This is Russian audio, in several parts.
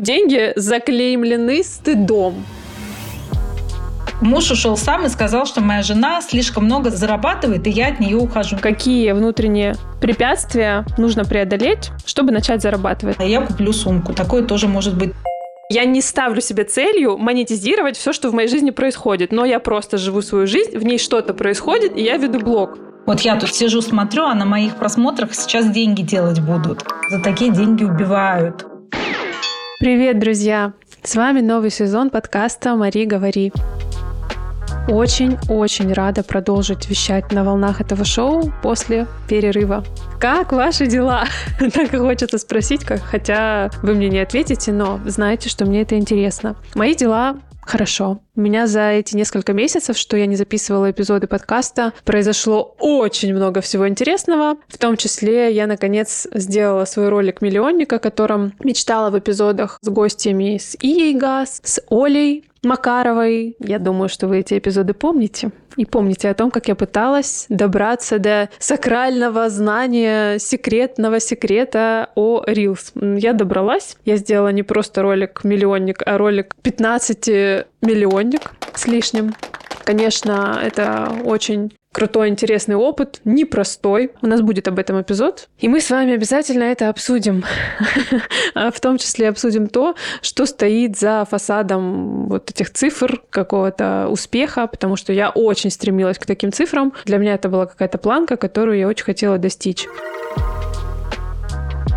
Деньги заклеймлены стыдом. Муж ушел сам и сказал, что моя жена слишком много зарабатывает, и я от нее ухожу. Какие внутренние препятствия нужно преодолеть, чтобы начать зарабатывать? Я куплю сумку. Такое тоже может быть. Я не ставлю себе целью монетизировать все, что в моей жизни происходит, но я просто живу свою жизнь, в ней что-то происходит, и я веду блог. Вот я тут сижу, смотрю, а на моих просмотрах сейчас деньги делать будут. За такие деньги убивают. Привет, друзья! С вами новый сезон подкаста «Мари, говори». Очень-очень рада продолжить вещать на волнах этого шоу после перерыва. Как ваши дела? Так хочется спросить, как, хотя вы мне не ответите, но знаете, что мне это интересно. Мои дела Хорошо. У меня за эти несколько месяцев, что я не записывала эпизоды подкаста, произошло очень много всего интересного. В том числе я, наконец, сделала свой ролик «Миллионник», о котором мечтала в эпизодах с гостями с Ией Газ, с Олей, Макаровой. Я думаю, что вы эти эпизоды помните. И помните о том, как я пыталась добраться до сакрального знания, секретного секрета о Reels. Я добралась. Я сделала не просто ролик миллионник, а ролик 15 миллионник с лишним. Конечно, это очень крутой, интересный опыт, непростой. У нас будет об этом эпизод. И мы с вами обязательно это обсудим. В том числе обсудим то, что стоит за фасадом вот этих цифр, какого-то успеха, потому что я очень стремилась к таким цифрам. Для меня это была какая-то планка, которую я очень хотела достичь.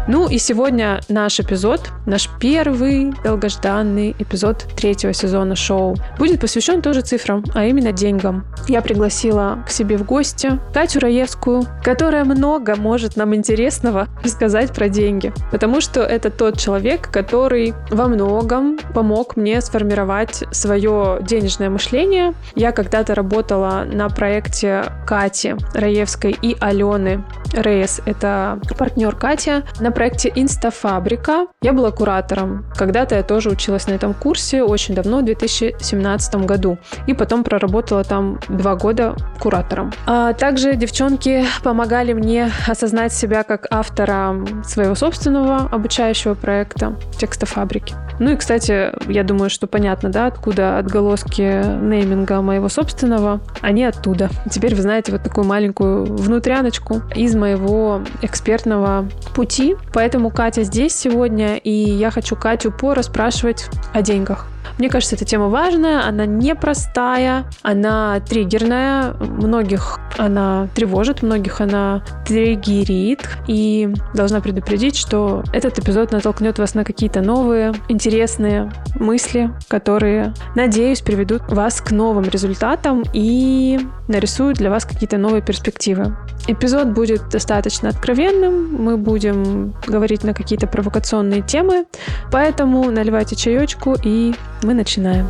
Ну и сегодня наш эпизод, наш первый долгожданный эпизод третьего сезона шоу, будет посвящен тоже цифрам, а именно деньгам. Я пригласила к себе в гости Катю Раевскую, которая много может нам интересного рассказать про деньги, потому что это тот человек, который во многом помог мне сформировать свое денежное мышление. Я когда-то работала на проекте Кати Раевской и Алены Рейс, это партнер Катя, на проекте Инстафабрика. Я была куратором. Когда-то я тоже училась на этом курсе очень давно, в 2017 году. И потом проработала там два года куратором. А также девчонки помогали мне осознать себя как автора своего собственного обучающего проекта «Текстофабрики». Ну и, кстати, я думаю, что понятно, да, откуда отголоски нейминга моего собственного. Они оттуда. Теперь вы знаете вот такую маленькую внутряночку из моего экспертного пути. Поэтому Катя здесь сегодня, и я хочу Катю порасспрашивать о деньгах. Мне кажется, эта тема важная, она непростая, она триггерная, многих она тревожит, многих она триггерит, и должна предупредить, что этот эпизод натолкнет вас на какие-то новые, интересные мысли, которые, надеюсь, приведут вас к новым результатам и нарисуют для вас какие-то новые перспективы. Эпизод будет достаточно откровенным, мы будем говорить на какие-то провокационные темы, поэтому наливайте чаечку и мы начинаем.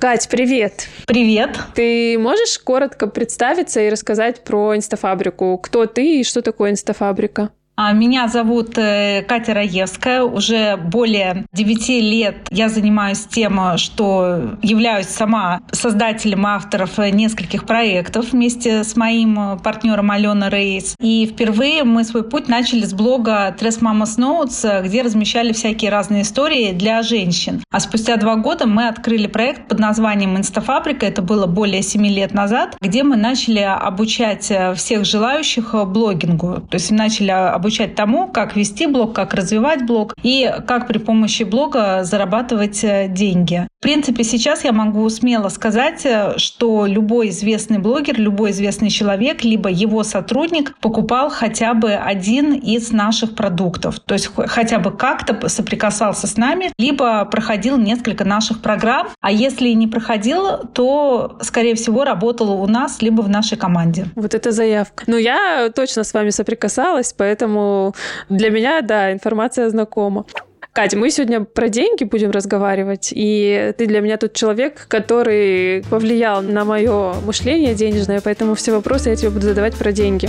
Кать, привет! Привет! Ты можешь коротко представиться и рассказать про инстафабрику? Кто ты и что такое инстафабрика? А, меня зовут э, Катя Раевская. Уже более 9 лет я занимаюсь тем, что являюсь сама создателем авторов нескольких проектов вместе с моим партнером Алена Рейс. И впервые мы свой путь начали с блога Трес Mama's Notes, где размещали всякие разные истории для женщин. А спустя два года мы открыли проект под названием «Инстафабрика». Это было более 7 лет назад, где мы начали обучать всех желающих блогингу. То есть начали обучать тому, как вести блог, как развивать блог и как при помощи блога зарабатывать э, деньги. В принципе, сейчас я могу смело сказать, э, что любой известный блогер, любой известный человек, либо его сотрудник покупал хотя бы один из наших продуктов. То есть хотя бы как-то соприкасался с нами, либо проходил несколько наших программ. А если не проходил, то, скорее всего, работал у нас, либо в нашей команде. Вот это заявка. Ну, я точно с вами соприкасалась, поэтому Поэтому для меня, да, информация знакома. Катя, мы сегодня про деньги будем разговаривать, и ты для меня тот человек, который повлиял на мое мышление денежное, поэтому все вопросы я тебе буду задавать про деньги.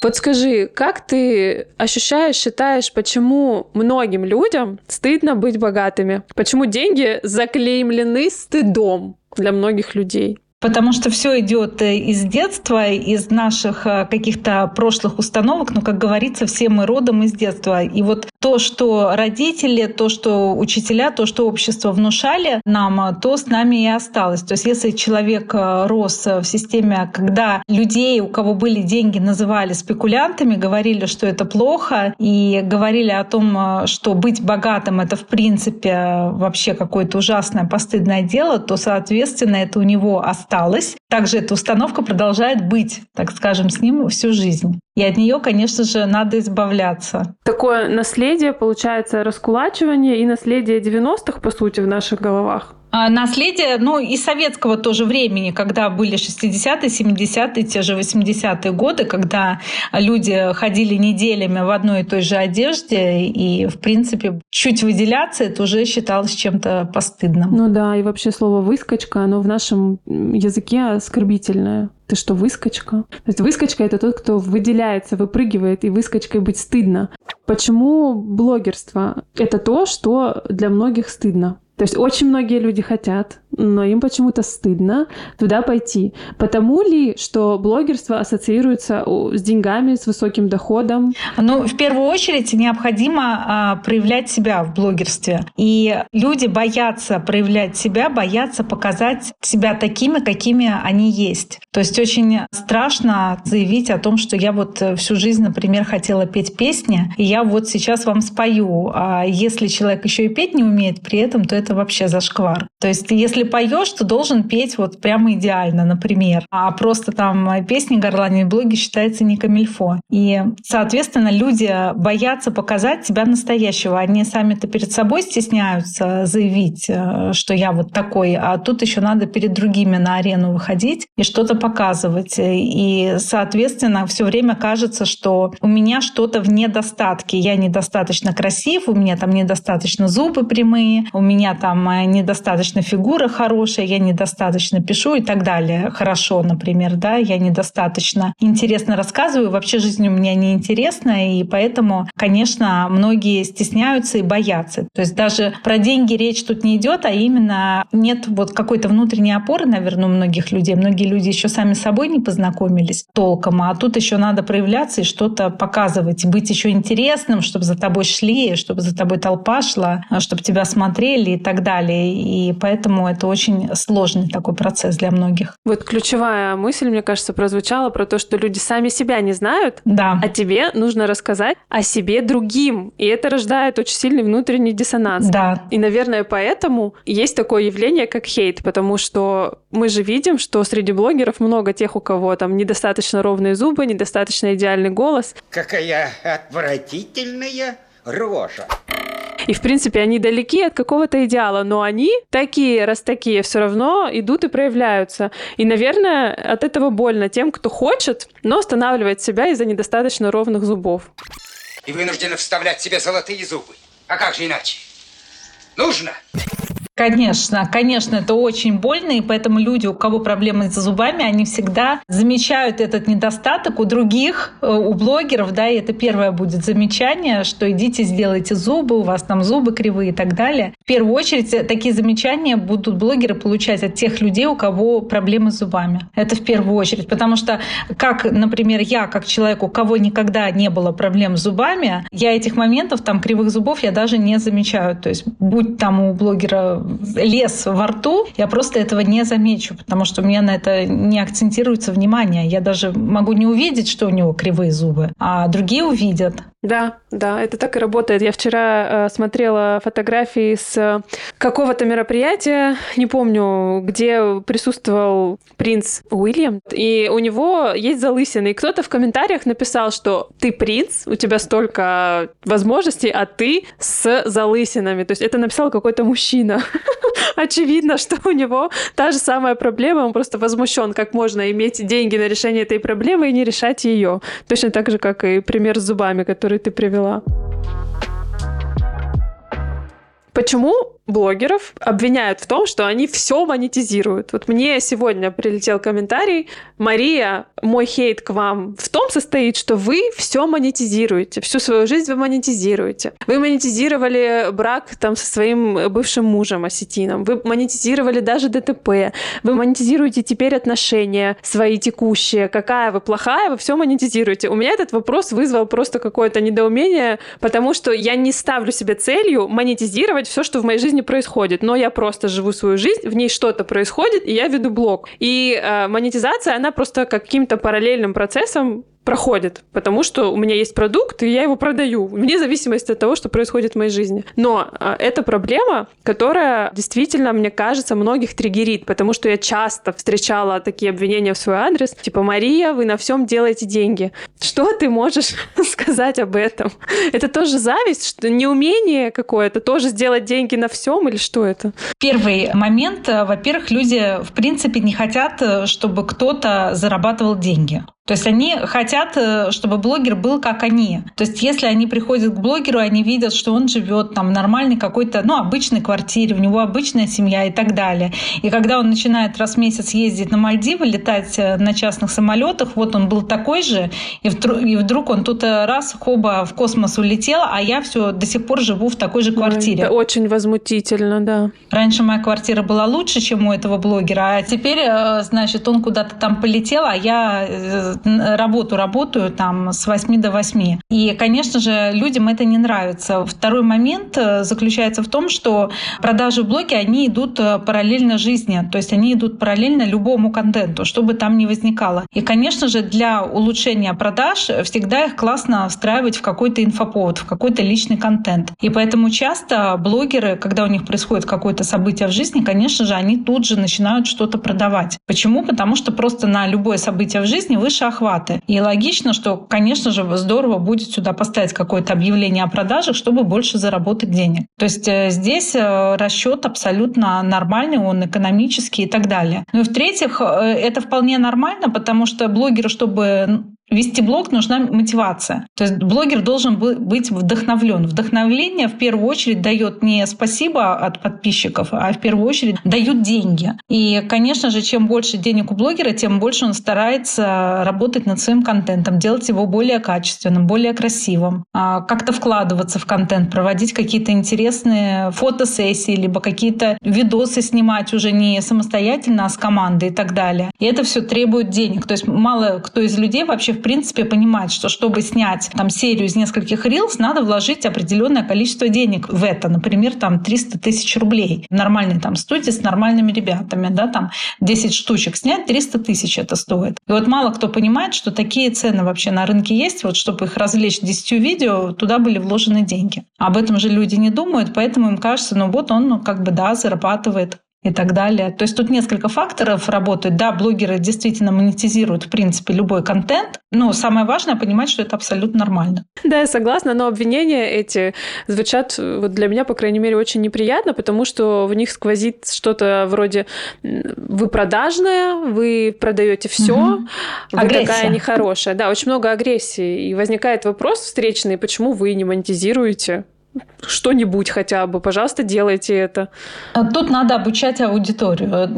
Вот скажи, как ты ощущаешь, считаешь, почему многим людям стыдно быть богатыми? Почему деньги заклеймлены стыдом для многих людей? Потому что все идет э, из детства, из наших э, каких-то прошлых установок. Но, как говорится, все мы родом из детства. И вот то, что родители, то, что учителя, то, что общество внушали нам, то с нами и осталось. То есть если человек рос в системе, когда людей, у кого были деньги, называли спекулянтами, говорили, что это плохо, и говорили о том, что быть богатым — это в принципе вообще какое-то ужасное, постыдное дело, то, соответственно, это у него осталось. Также эта установка продолжает быть, так скажем, с ним всю жизнь. И от нее, конечно же, надо избавляться. Такое наследие, получается, раскулачивание и наследие 90-х, по сути, в наших головах. А наследие, ну, и советского тоже времени, когда были 60-е, 70-е, те же 80-е годы, когда люди ходили неделями в одной и той же одежде, и, в принципе, чуть выделяться, это уже считалось чем-то постыдным. Ну да, и вообще слово «выскочка», оно в нашем языке оскорбительное. Ты что, выскочка? То есть выскочка — это тот, кто выделяется, выпрыгивает, и выскочкой быть стыдно. Почему блогерство? Это то, что для многих стыдно. То есть очень многие люди хотят, но им почему-то стыдно туда пойти. Потому ли, что блогерство ассоциируется с деньгами, с высоким доходом? Ну, в первую очередь необходимо а, проявлять себя в блогерстве. И люди боятся проявлять себя, боятся показать себя такими, какими они есть. То есть очень страшно заявить о том, что я вот всю жизнь, например, хотела петь песни, и я вот сейчас вам спою. А если человек еще и петь не умеет при этом, то это вообще зашквар. То есть если поешь, то должен петь вот прямо идеально, например. А просто там песни горланить в блоге считается не камильфо. И, соответственно, люди боятся показать себя настоящего. Они сами-то перед собой стесняются заявить, э, что я вот такой, а тут еще надо перед другими на арену выходить и что-то показывать. И, соответственно, все время кажется, что у меня что-то в недостатке. Я недостаточно красив, у меня там недостаточно зубы прямые, у меня там э, недостаточно фигура хорошая, я недостаточно пишу и так далее. Хорошо, например, да, я недостаточно интересно рассказываю, вообще жизнь у меня неинтересная, и поэтому, конечно, многие стесняются и боятся. То есть даже про деньги речь тут не идет, а именно нет вот какой-то внутренней опоры, наверное, у многих людей. Многие люди еще сами с собой не познакомились толком, а тут еще надо проявляться и что-то показывать, быть еще интересным, чтобы за тобой шли, чтобы за тобой толпа шла, чтобы тебя смотрели и так далее. И поэтому это очень сложный такой процесс для многих. Вот ключевая мысль, мне кажется, прозвучала про то, что люди сами себя не знают, да. а тебе нужно рассказать о себе другим. И это рождает очень сильный внутренний диссонанс. Да. И, наверное, поэтому есть такое явление, как хейт, потому что мы же видим, что среди блогеров много тех, у кого там недостаточно ровные зубы, недостаточно идеальный голос. Какая отвратительная рожа. И, в принципе, они далеки от какого-то идеала, но они такие, раз такие, все равно идут и проявляются. И, наверное, от этого больно тем, кто хочет, но останавливает себя из-за недостаточно ровных зубов. И вынуждены вставлять себе золотые зубы. А как же иначе? Нужно! Конечно, конечно, это очень больно, и поэтому люди, у кого проблемы с зубами, они всегда замечают этот недостаток у других, э, у блогеров, да, и это первое будет замечание, что идите сделайте зубы, у вас там зубы кривые и так далее. В первую очередь э, такие замечания будут блогеры получать от тех людей, у кого проблемы с зубами. Это в первую очередь, потому что, как, например, я, как человек, у кого никогда не было проблем с зубами, я этих моментов, там, кривых зубов я даже не замечаю. То есть, будь там у блогера лес во рту, я просто этого не замечу, потому что у меня на это не акцентируется внимание. Я даже могу не увидеть, что у него кривые зубы, а другие увидят. Да, да, это так и работает. Я вчера э, смотрела фотографии с э, какого-то мероприятия, не помню, где присутствовал принц Уильям, и у него есть залысины. И кто-то в комментариях написал, что ты принц, у тебя столько возможностей, а ты с залысинами. То есть это написал какой-то мужчина. Очевидно, что у него та же самая проблема, он просто возмущен, как можно иметь деньги на решение этой проблемы и не решать ее. Точно так же, как и пример с зубами, который ты привела. Почему блогеров обвиняют в том, что они все монетизируют. Вот мне сегодня прилетел комментарий, Мария, мой хейт к вам в том состоит, что вы все монетизируете, всю свою жизнь вы монетизируете. Вы монетизировали брак там со своим бывшим мужем осетином, вы монетизировали даже ДТП, вы монетизируете теперь отношения свои текущие, какая вы плохая, вы все монетизируете. У меня этот вопрос вызвал просто какое-то недоумение, потому что я не ставлю себе целью монетизировать все, что в моей жизни происходит, но я просто живу свою жизнь, в ней что-то происходит, и я веду блог. И э, монетизация, она просто каким-то параллельным процессом проходит, потому что у меня есть продукт, и я его продаю, вне зависимости от того, что происходит в моей жизни. Но э, это проблема, которая действительно, мне кажется, многих триггерит, потому что я часто встречала такие обвинения в свой адрес, типа, Мария, вы на всем делаете деньги. Что ты можешь сказать об этом? Это тоже зависть, что неумение какое-то, тоже сделать деньги на всем, или что это? Первый момент, э, во-первых, люди, в принципе, не хотят, э, чтобы кто-то зарабатывал деньги. То есть они хотят, э, чтобы блогер был как они. То есть если они приходят к блогеру, они видят, что он живет там в нормальной какой-то, ну, обычной квартире, у него обычная семья и так далее. И когда он начинает раз в месяц ездить на Мальдивы, летать э, на частных самолетах, вот он был такой же, и вдруг, и вдруг он тут э, раз, хоба, в космос улетел, а я все до сих пор живу в такой же квартире. Это очень возмутительно, да. Раньше моя квартира была лучше, чем у этого блогера, а теперь, значит, он куда-то там полетел, а я работу работаю там с 8 до 8. И, конечно же, людям это не нравится. Второй момент э, заключается в том, что продажи в блоге, они идут э, параллельно жизни, то есть они идут параллельно любому контенту, что бы там ни возникало. И, конечно же, для улучшения продаж всегда их классно встраивать в какой-то инфоповод, в какой-то личный контент. И поэтому часто блогеры, когда у них происходит какое-то событие в жизни, конечно же, они тут же начинают что-то продавать. Почему? Потому что просто на любое событие в жизни выше охваты. И логично, что, конечно же, здорово будет сюда поставить какое-то объявление о продажах, чтобы больше заработать денег. То есть э, здесь э, расчет абсолютно нормальный, он экономический и так далее. Ну и в-третьих, э, это вполне нормально, потому что блогеру, чтобы Вести блог нужна мотивация. То есть блогер должен быть вдохновлен. Вдохновление в первую очередь дает не спасибо от подписчиков, а в первую очередь дают деньги. И, конечно же, чем больше денег у блогера, тем больше он старается работать над своим контентом, делать его более качественным, более красивым, а, как-то вкладываться в контент, проводить какие-то интересные фотосессии, либо какие-то видосы снимать уже не самостоятельно, а с командой и так далее. И это все требует денег. То есть мало кто из людей вообще в принципе понимать, что чтобы снять там серию из нескольких рилс, надо вложить определенное количество денег в это. Например, там 300 тысяч рублей. В нормальной там студии с нормальными ребятами, да, там 10 штучек снять, 300 тысяч это стоит. И вот мало кто понимает, что такие цены вообще на рынке есть, вот чтобы их развлечь 10 видео, туда были вложены деньги. Об этом же люди не думают, поэтому им кажется, ну вот он ну, как бы, да, зарабатывает и так далее. То есть тут несколько факторов работают. Да, блогеры действительно монетизируют, в принципе, любой контент, но самое важное понимать, что это абсолютно нормально. Да, я согласна, но обвинения эти звучат вот для меня, по крайней мере, очень неприятно, потому что в них сквозит что-то вроде вы продажная, вы продаете все, угу. вы Агрессия. такая нехорошая. Да, очень много агрессии. И возникает вопрос встречный, почему вы не монетизируете что-нибудь хотя бы, пожалуйста, делайте это. Тут надо обучать аудиторию.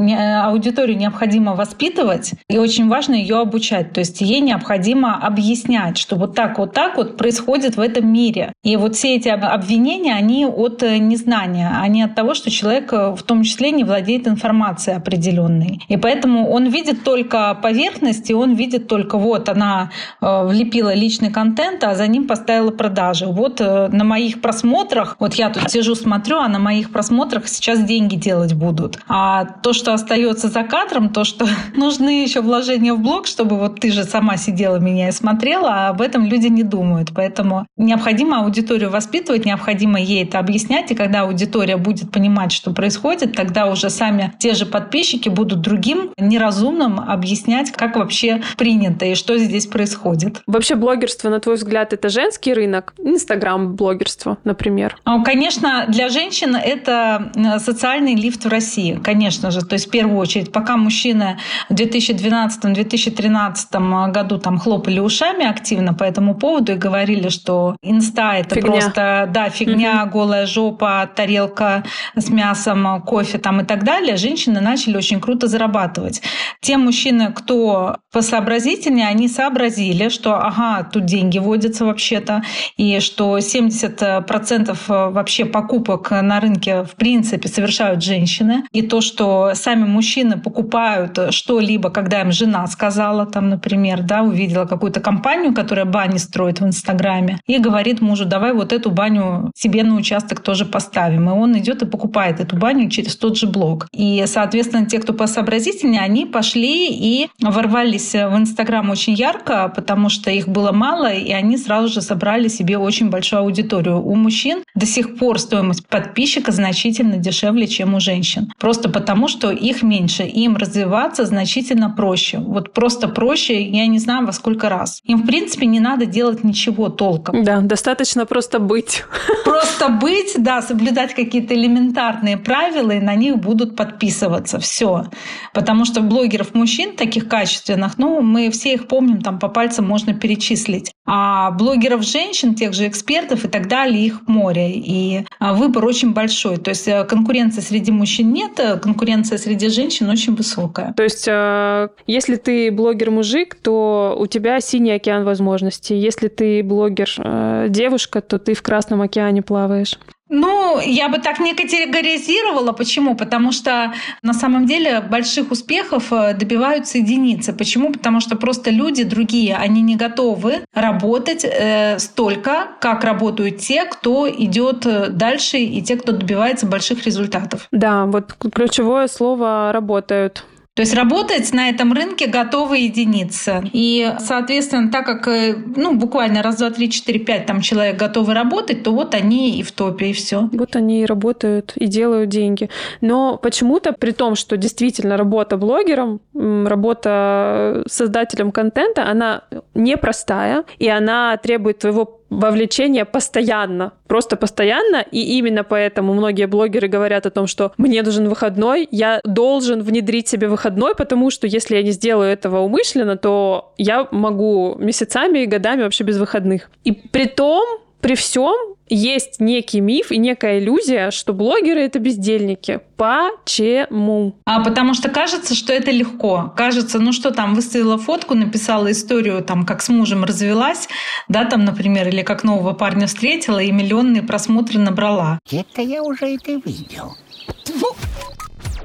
Аудиторию необходимо воспитывать, и очень важно ее обучать. То есть ей необходимо объяснять, что вот так, вот так вот происходит в этом мире. И вот все эти обвинения, они от э, незнания, они от того, что человек э, в том числе не владеет информацией определенной. И поэтому он видит только поверхность, и он видит только вот она э, влепила личный контент, а за ним поставила продажи. Вот на моих просмотрах просмотрах, вот я тут сижу, смотрю, а на моих просмотрах сейчас деньги делать будут. А то, что остается за кадром, то, что нужны еще вложения в блог, чтобы вот ты же сама сидела меня и смотрела, а об этом люди не думают. Поэтому необходимо аудиторию воспитывать, необходимо ей это объяснять, и когда аудитория будет понимать, что происходит, тогда уже сами те же подписчики будут другим неразумным объяснять, как вообще принято и что здесь происходит. Вообще блогерство, на твой взгляд, это женский рынок? Инстаграм-блогерство, например? Например? А, конечно, для женщин это социальный лифт в России, конечно же. То есть в первую очередь, пока мужчины в 2012-2013 году там хлопали ушами активно по этому поводу и говорили, что инста это фигня. просто да, фигня, угу. голая жопа, тарелка с мясом, кофе там и так далее, женщины начали очень круто зарабатывать. Те мужчины, кто посообразительнее, они сообразили, что ага, тут деньги водятся вообще-то, и что 70% вообще покупок на рынке в принципе совершают женщины, и то, что сами мужчины покупают что-либо, когда им жена сказала, там, например, да, увидела какую-то компанию, которая бани строит в Инстаграме, и говорит мужу, давай вот эту баню себе на участок тоже поставим. И он идет и покупает эту баню через тот же блог. И, соответственно, те, кто посообразительнее, они пошли и ворвались в Инстаграм очень ярко, потому что их было мало, и они сразу же собрали себе очень большую аудиторию. У мужчин до сих пор стоимость подписчика значительно дешевле, чем у женщин. Просто потому, что их меньше. Им развиваться значительно проще. Вот просто проще, я не знаю во сколько раз. Им, в принципе, не надо делать ничего толком. Да, достаточно просто быть. Просто быть, да, соблюдать какие-то элементарные правила, и на них будут подписываться. Все. Потому что блогеров мужчин таких качественных, ну, мы все их помним, там по пальцам можно перечислить. А блогеров женщин, тех же экспертов и так далее, их море. И а, выбор очень большой. То есть э, конкуренции среди мужчин нет, а конкуренция среди женщин очень высокая. То есть э, если ты блогер-мужик, то у тебя синий океан возможностей. Если ты блогер-девушка, э, то ты в Красном океане плаваешь. Ну, я бы так не категоризировала. Почему? Потому что на самом деле больших успехов э, добиваются единицы. Почему? Потому что просто люди другие, они не готовы работать э, столько, как работают те, кто идет э, дальше и те, кто добивается больших результатов. Да, вот ключевое слово работают. То есть работать на этом рынке готовы единицы. И, соответственно, так как э, ну, буквально раз, два, три, четыре, пять там человек готовы работать, то вот они и в топе, и все. Вот они и работают, и делают деньги. Но почему-то, при том, что действительно работа блогером, работа создателем контента, она непростая, и она требует твоего вовлечение постоянно, просто постоянно, и именно поэтому многие блогеры говорят о том, что мне нужен выходной, я должен внедрить себе выходной, потому что если я не сделаю этого умышленно, то я могу месяцами и годами вообще без выходных. И при том, при всем есть некий миф и некая иллюзия, что блогеры это бездельники. Почему? А потому что кажется, что это легко. Кажется, ну что там, выставила фотку, написала историю, там, как с мужем развелась, да, там, например, или как нового парня встретила и миллионные просмотры набрала. Это я уже это видел.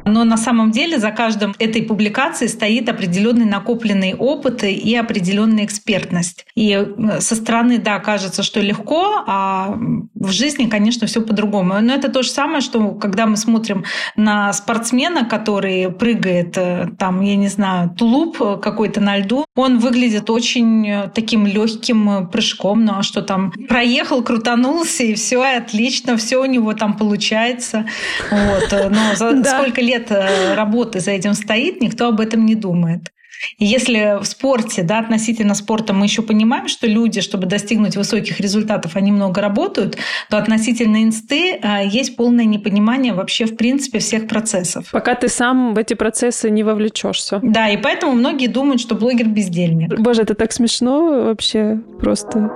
Но на самом деле за каждым этой публикацией стоит определенный накопленный опыт и определенная экспертность. И э, со стороны, да, кажется, что легко, а в жизни, конечно, все по-другому. Но это то же самое, что когда мы смотрим на спортсмена, который прыгает, э, там, я не знаю, тулуп какой-то на льду, он выглядит очень э, таким легким прыжком, ну а что там, проехал, крутанулся, и все отлично, все у него там получается. Вот. Но за да. сколько лет лет э, работы за этим стоит, никто об этом не думает. И если в спорте, да, относительно спорта мы еще понимаем, что люди, чтобы достигнуть высоких результатов, они много работают, то относительно инсты э, есть полное непонимание вообще в принципе всех процессов. Пока ты сам в эти процессы не вовлечешься. Да, и поэтому многие думают, что блогер бездельник. Боже, это так смешно вообще просто.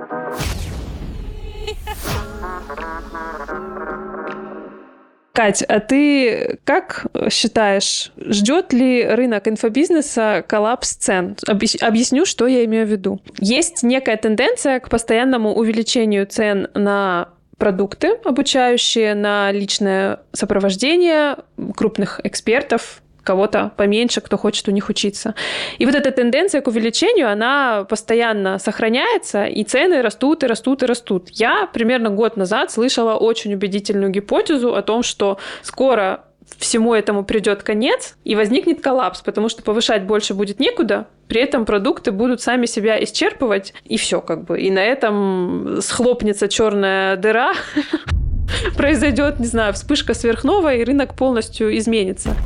Кать, а ты как считаешь, ждет ли рынок инфобизнеса коллапс цен? Объясню, что я имею в виду. Есть некая тенденция к постоянному увеличению цен на продукты, обучающие на личное сопровождение крупных экспертов, кого-то поменьше, кто хочет у них учиться. И вот эта тенденция к увеличению, она постоянно сохраняется, и цены растут и растут и растут. Я примерно год назад слышала очень убедительную гипотезу о том, что скоро всему этому придет конец и возникнет коллапс, потому что повышать больше будет некуда, при этом продукты будут сами себя исчерпывать, и все как бы. И на этом схлопнется черная дыра, произойдет, не знаю, вспышка сверхновая, и рынок полностью изменится.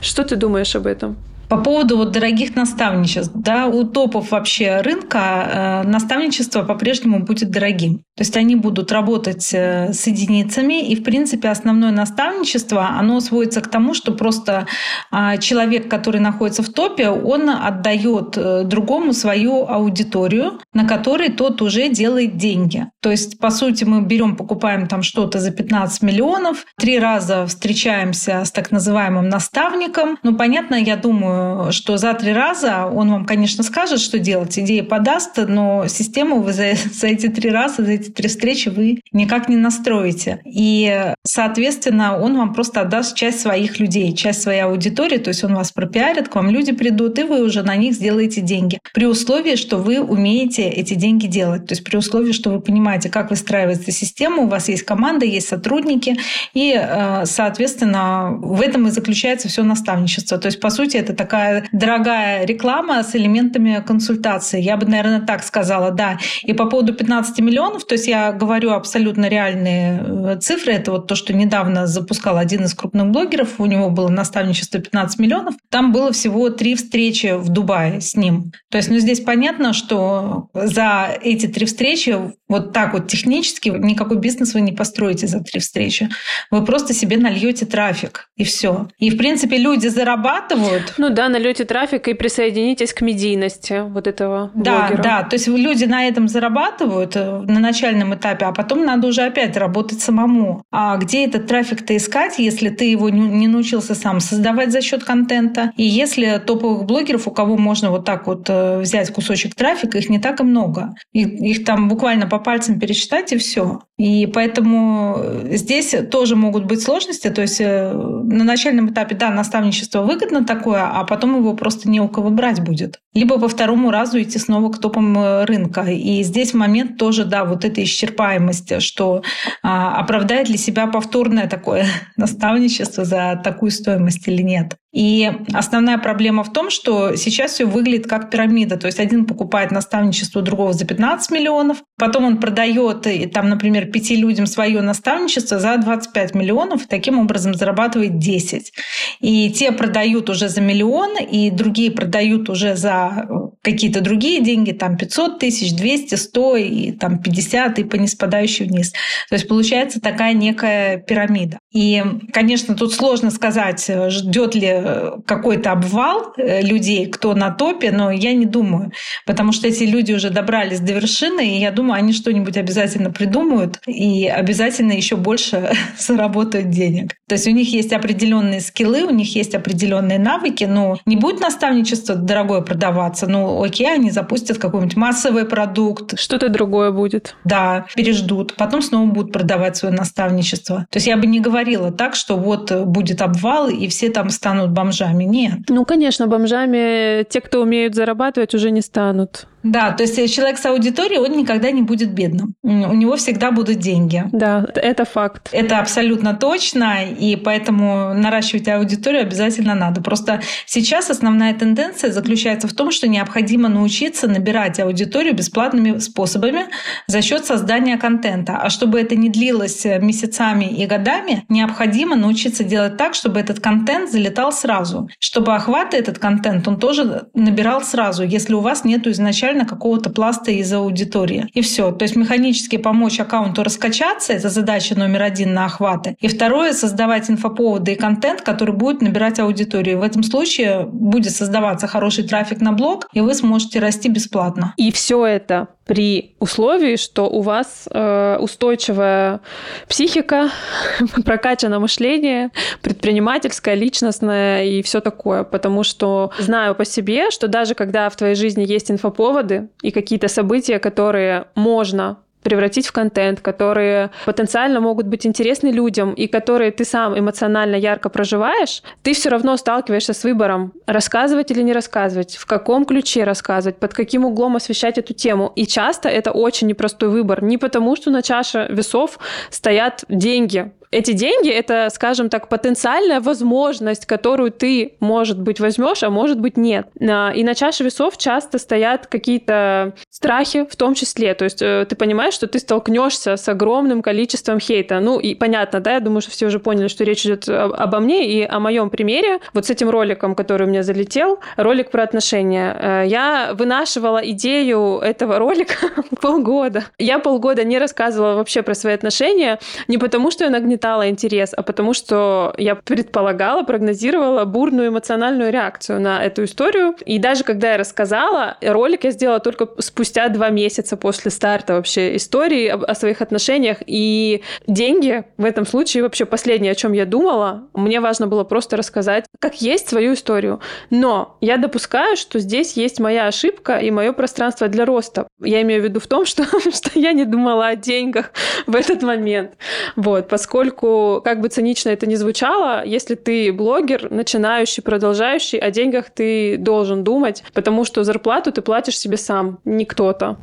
Что ты думаешь об этом? По поводу вот дорогих наставничеств, да, у топов вообще рынка э, наставничество по-прежнему будет дорогим. То есть они будут работать э, с единицами, и, в принципе, основное наставничество, оно сводится к тому, что просто э, человек, который находится в топе, он отдает э, другому свою аудиторию, на которой тот уже делает деньги. То есть, по сути, мы берем, покупаем там что-то за 15 миллионов, три раза встречаемся с так называемым наставником. Ну, понятно, я думаю, что за три раза он вам, конечно, скажет, что делать, идеи подаст, но систему вы за, за эти три раза, за эти три встречи вы никак не настроите. И, соответственно, он вам просто отдаст часть своих людей, часть своей аудитории, то есть он вас пропиарит, к вам люди придут, и вы уже на них сделаете деньги. При условии, что вы умеете эти деньги делать, то есть при условии, что вы понимаете, как выстраивается система, у вас есть команда, есть сотрудники, и, э, соответственно, в этом и заключается все наставничество. То есть, по сути, это такая дорогая реклама с элементами консультации. Я бы, наверное, так сказала, да. И по поводу 15 миллионов, то есть я говорю абсолютно реальные э, цифры. Это вот то, что недавно запускал один из крупных блогеров. У него было наставничество 15 миллионов. Там было всего три встречи в Дубае с ним. То есть, ну, здесь понятно, что за эти три встречи вот так вот технически никакой бизнес вы не построите за три встречи. Вы просто себе нальете трафик, и все. И, в принципе, люди зарабатывают. Ну да, нальете трафик и присоединитесь к медийности вот этого да, блогера. Да, то есть люди на этом зарабатывают э, на начальном этапе, а потом надо уже опять работать самому. А где этот трафик-то искать, если ты его не научился сам создавать за счет контента? И если топовых блогеров, у кого можно вот так вот э, взять кусочек трафика, их не так и много. Их, их там буквально по пальцам пересчитать и все. И поэтому здесь тоже могут быть сложности. То есть э, на начальном этапе, да, наставничество выгодно такое, а потом его просто не у кого брать будет. Либо по второму разу идти снова к топам э, рынка. И здесь момент тоже, да, вот этой исчерпаемости, что а, оправдает ли себя повторное такое наставничество за такую стоимость или нет. И основная проблема в том, что сейчас все выглядит как пирамида. То есть один покупает наставничество у другого за 15 миллионов, потом он продает, там, например, пяти людям свое наставничество за 25 миллионов, и таким образом зарабатывает 10. И те продают уже за миллион, и другие продают уже за э, какие-то другие деньги, там 500 тысяч, 200, 100 и там 50, и по неспадающей вниз. То есть получается такая некая пирамида. И, конечно, тут сложно сказать, ждет ли какой-то обвал людей, кто на топе, но я не думаю, потому что эти люди уже добрались до вершины, и я думаю, они что-нибудь обязательно придумают, и обязательно еще больше заработают денег. То есть у них есть определенные скиллы, у них есть определенные навыки, но не будет наставничество дорогое продаваться, ну окей, они запустят какой-нибудь массовый продукт. Что-то другое будет. Да, переждут. Потом снова будут продавать свое наставничество. То есть я бы не говорила так, что вот будет обвал, и все там станут бомжами. Нет. Ну, конечно, бомжами те, кто умеют зарабатывать, уже не станут. Да, то есть человек с аудиторией, он никогда не будет бедным. У него всегда будут деньги. Да, это факт. Это абсолютно точно, и поэтому наращивать аудиторию обязательно надо. Просто сейчас основная тенденция заключается в том, что необходимо научиться набирать аудиторию бесплатными способами за счет создания контента. А чтобы это не длилось месяцами и годами, необходимо научиться делать так, чтобы этот контент залетал сразу. Чтобы охват этот контент, он тоже набирал сразу, если у вас нет изначально изначально какого-то пласта из аудитории. И все. То есть механически помочь аккаунту раскачаться, это задача номер один на охваты. И второе, создавать инфоповоды и контент, который будет набирать аудиторию. В этом случае будет создаваться хороший трафик на блог, и вы сможете расти бесплатно. И все это при условии, что у вас э, устойчивая психика, прокачано мышление, предпринимательское, личностное и все такое. Потому что знаю по себе, что даже когда в твоей жизни есть инфоповоды и какие-то события, которые можно превратить в контент, которые потенциально могут быть интересны людям и которые ты сам эмоционально ярко проживаешь, ты все равно сталкиваешься с выбором, рассказывать или не рассказывать, в каком ключе рассказывать, под каким углом освещать эту тему. И часто это очень непростой выбор. Не потому, что на чаше весов стоят деньги, Эти деньги — это, скажем так, потенциальная возможность, которую ты, может быть, возьмешь, а может быть, нет. И на чаше весов часто стоят какие-то страхи в том числе. То есть э, ты понимаешь, что ты столкнешься с огромным количеством хейта. Ну и понятно, да, я думаю, что все уже поняли, что речь идет обо мне и о моем примере. Вот с этим роликом, который у меня залетел, ролик про отношения. Э, я вынашивала идею этого ролика полгода. Я полгода не рассказывала вообще про свои отношения, не потому что я нагнетала интерес, а потому что я предполагала, прогнозировала бурную эмоциональную реакцию на эту историю. И даже когда я рассказала, ролик я сделала только спустя два месяца после старта вообще истории о, о своих отношениях. И деньги в этом случае вообще последнее, о чем я думала. Мне важно было просто рассказать, как есть свою историю. Но я допускаю, что здесь есть моя ошибка и мое пространство для роста. Я имею в виду в том, что, что я не думала о деньгах в этот момент. Вот, поскольку, как бы цинично это ни звучало, если ты блогер, начинающий, продолжающий, о деньгах ты должен думать, потому что зарплату ты платишь себе сам, не кто-то.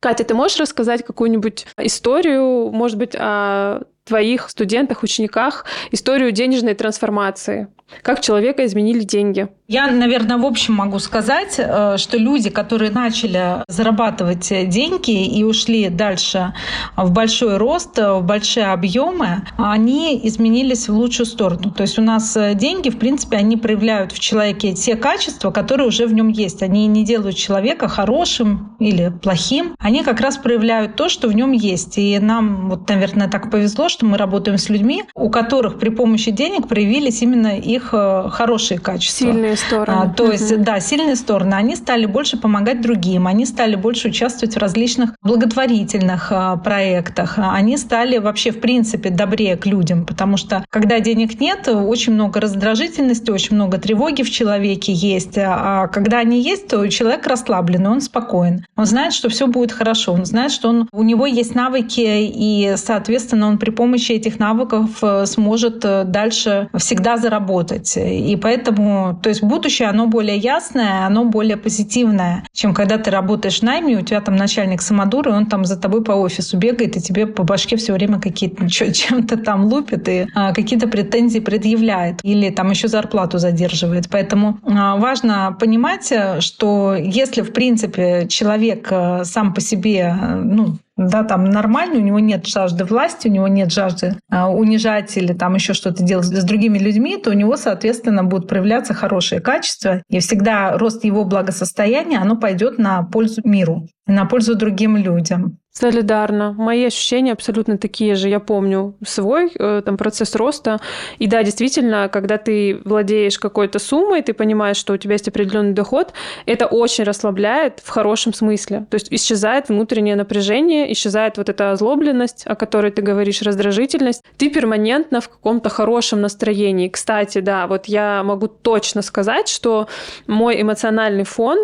Катя, ты можешь рассказать какую-нибудь историю, может быть, о твоих студентах, учениках, историю денежной трансформации? Как человека изменили деньги? Я, наверное, в общем могу сказать, э, что люди, которые начали зарабатывать деньги и ушли дальше в большой рост, в большие объемы, они изменились в лучшую сторону. То есть у нас деньги, в принципе, они проявляют в человеке те качества, которые уже в нем есть. Они не делают человека хорошим или плохим. Они как раз проявляют то, что в нем есть. И нам, вот, наверное, так повезло, что мы работаем с людьми, у которых при помощи денег проявились именно их э, хорошие качества. Сильные стороны. А, то есть, да, сильные стороны. Они стали больше помогать другим, они стали больше участвовать в различных благотворительных а, проектах. Они стали вообще, в принципе, добрее к людям, потому что, когда денег нет, очень много раздражительности, очень много тревоги в человеке есть. А когда они есть, то человек расслаблен, он спокоен. Он знает, что все будет хорошо, он знает, что он, у него есть навыки, и, соответственно, он при помощи этих навыков э, сможет э, дальше всегда заработать. И поэтому, то есть будущее, оно более ясное, оно более позитивное, чем когда ты работаешь в найме, у тебя там начальник самодур, и он там за тобой по офису бегает, и тебе по башке все время какие-то чем-то там лупит и а, какие-то претензии предъявляет. Или там еще зарплату задерживает. Поэтому а, важно понимать, что если, в принципе, человек сам по себе ну, да, там нормально, у него нет жажды власти, у него нет жажды а, унижать или там еще что-то делать с другими людьми, то у него, соответственно, будут проявляться хорошие качества. И всегда рост его благосостояния, оно пойдет на пользу миру, на пользу другим людям. Солидарно. Мои ощущения абсолютно такие же. Я помню свой э, там, процесс роста. И да, действительно, когда ты владеешь какой-то суммой, ты понимаешь, что у тебя есть определенный доход, это очень расслабляет в хорошем смысле. То есть исчезает внутреннее напряжение, исчезает вот эта озлобленность, о которой ты говоришь, раздражительность. Ты перманентно в каком-то хорошем настроении. Кстати, да, вот я могу точно сказать, что мой эмоциональный фон